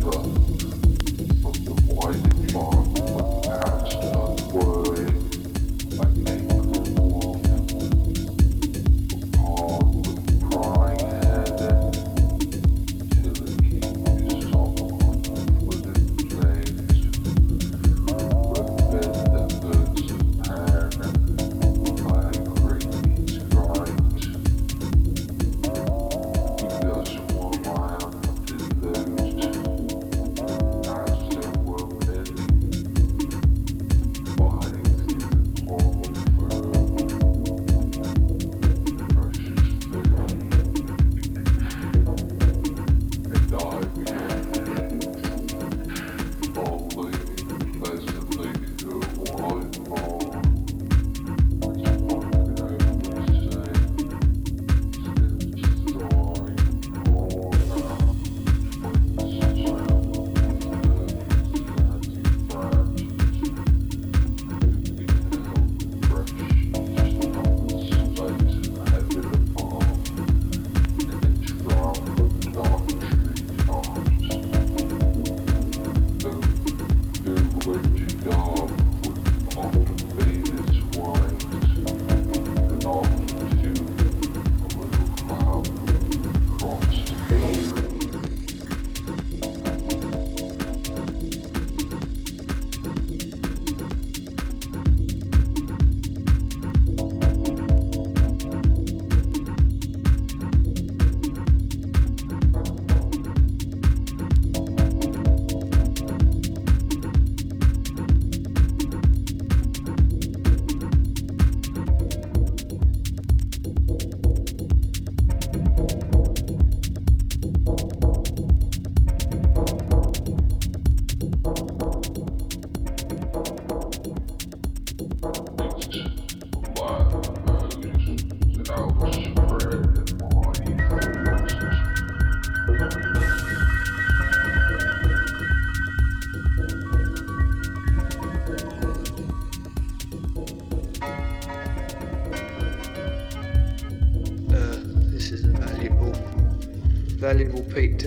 Pro.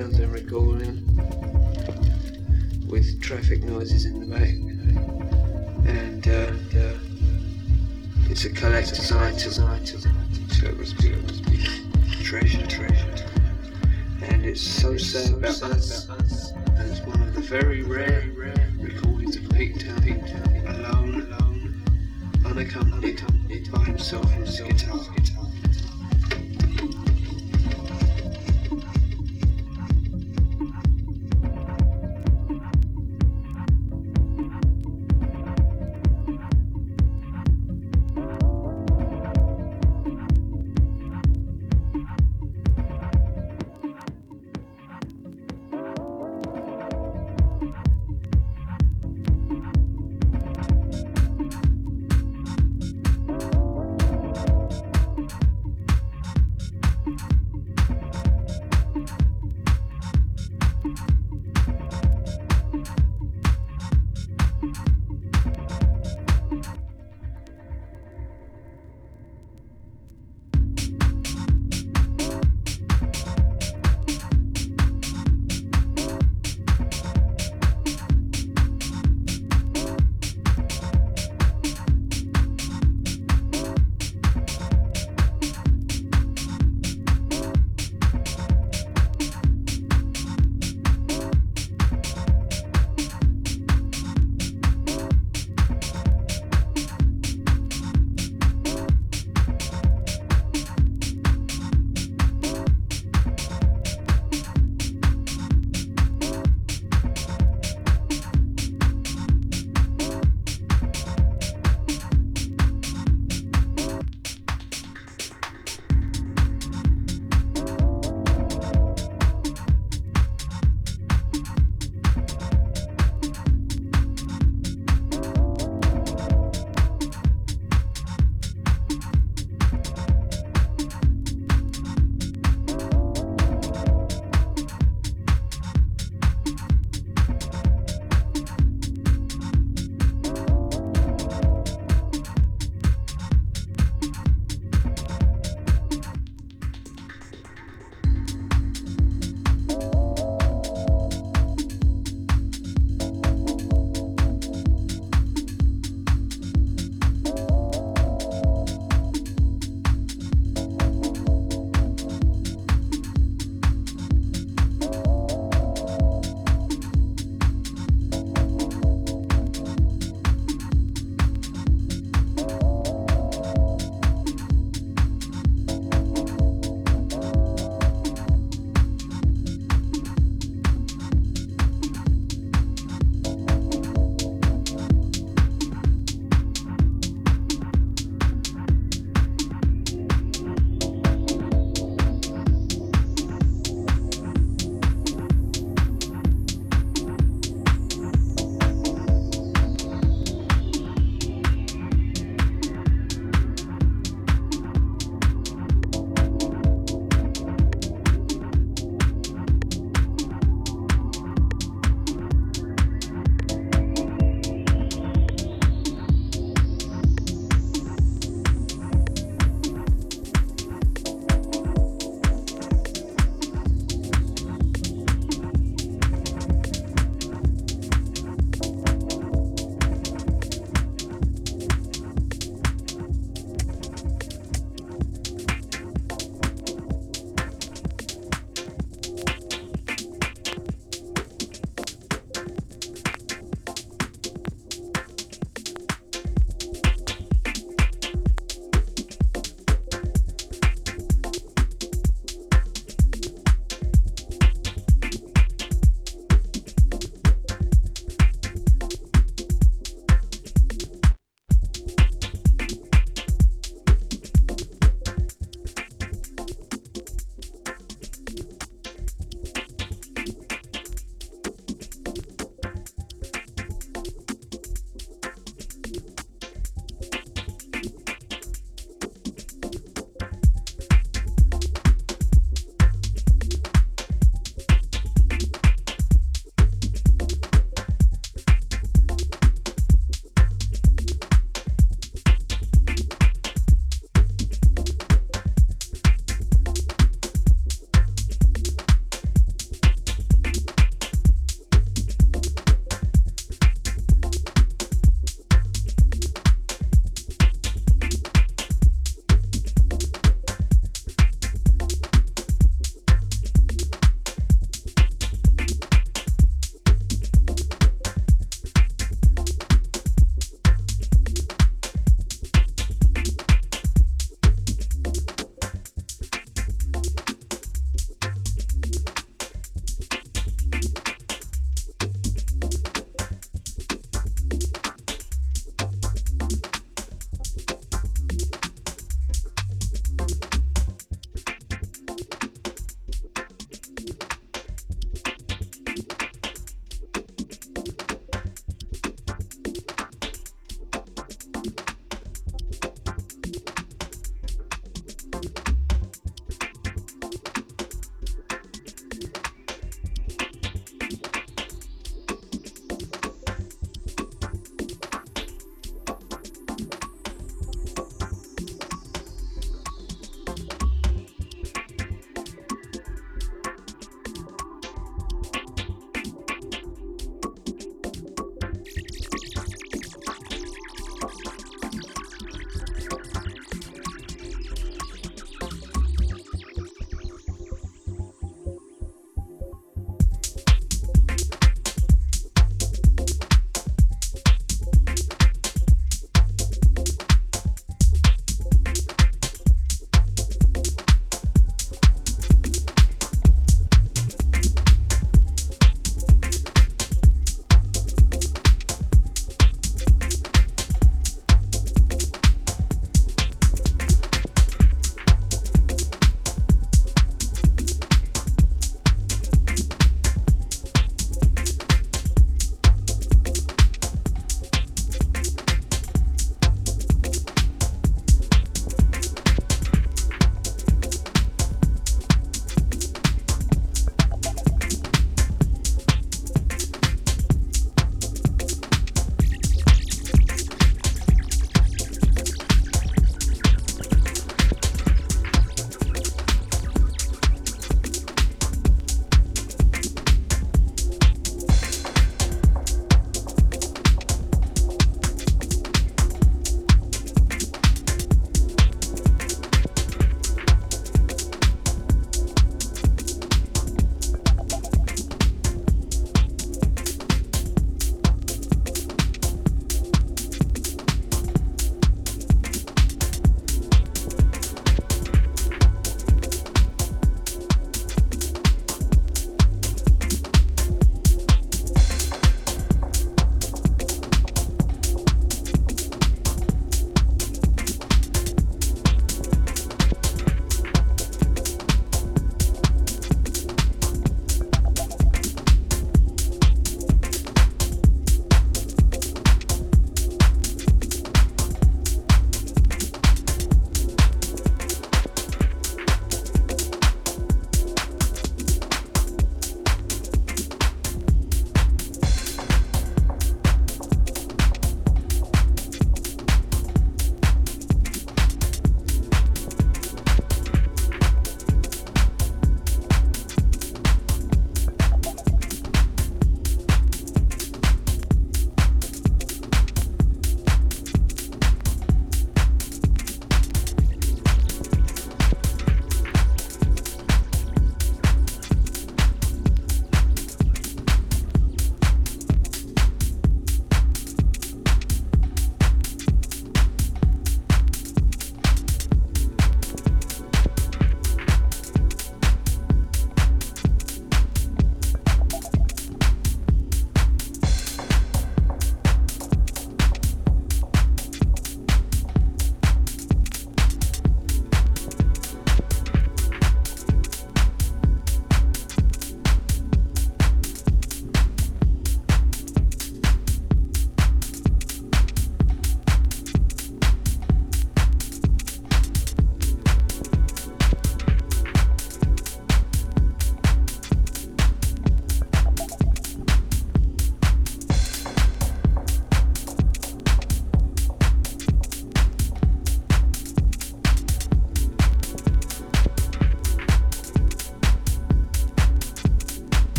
sounds I'm recording with traffic noises in the back. And uh, uh, it's a collector.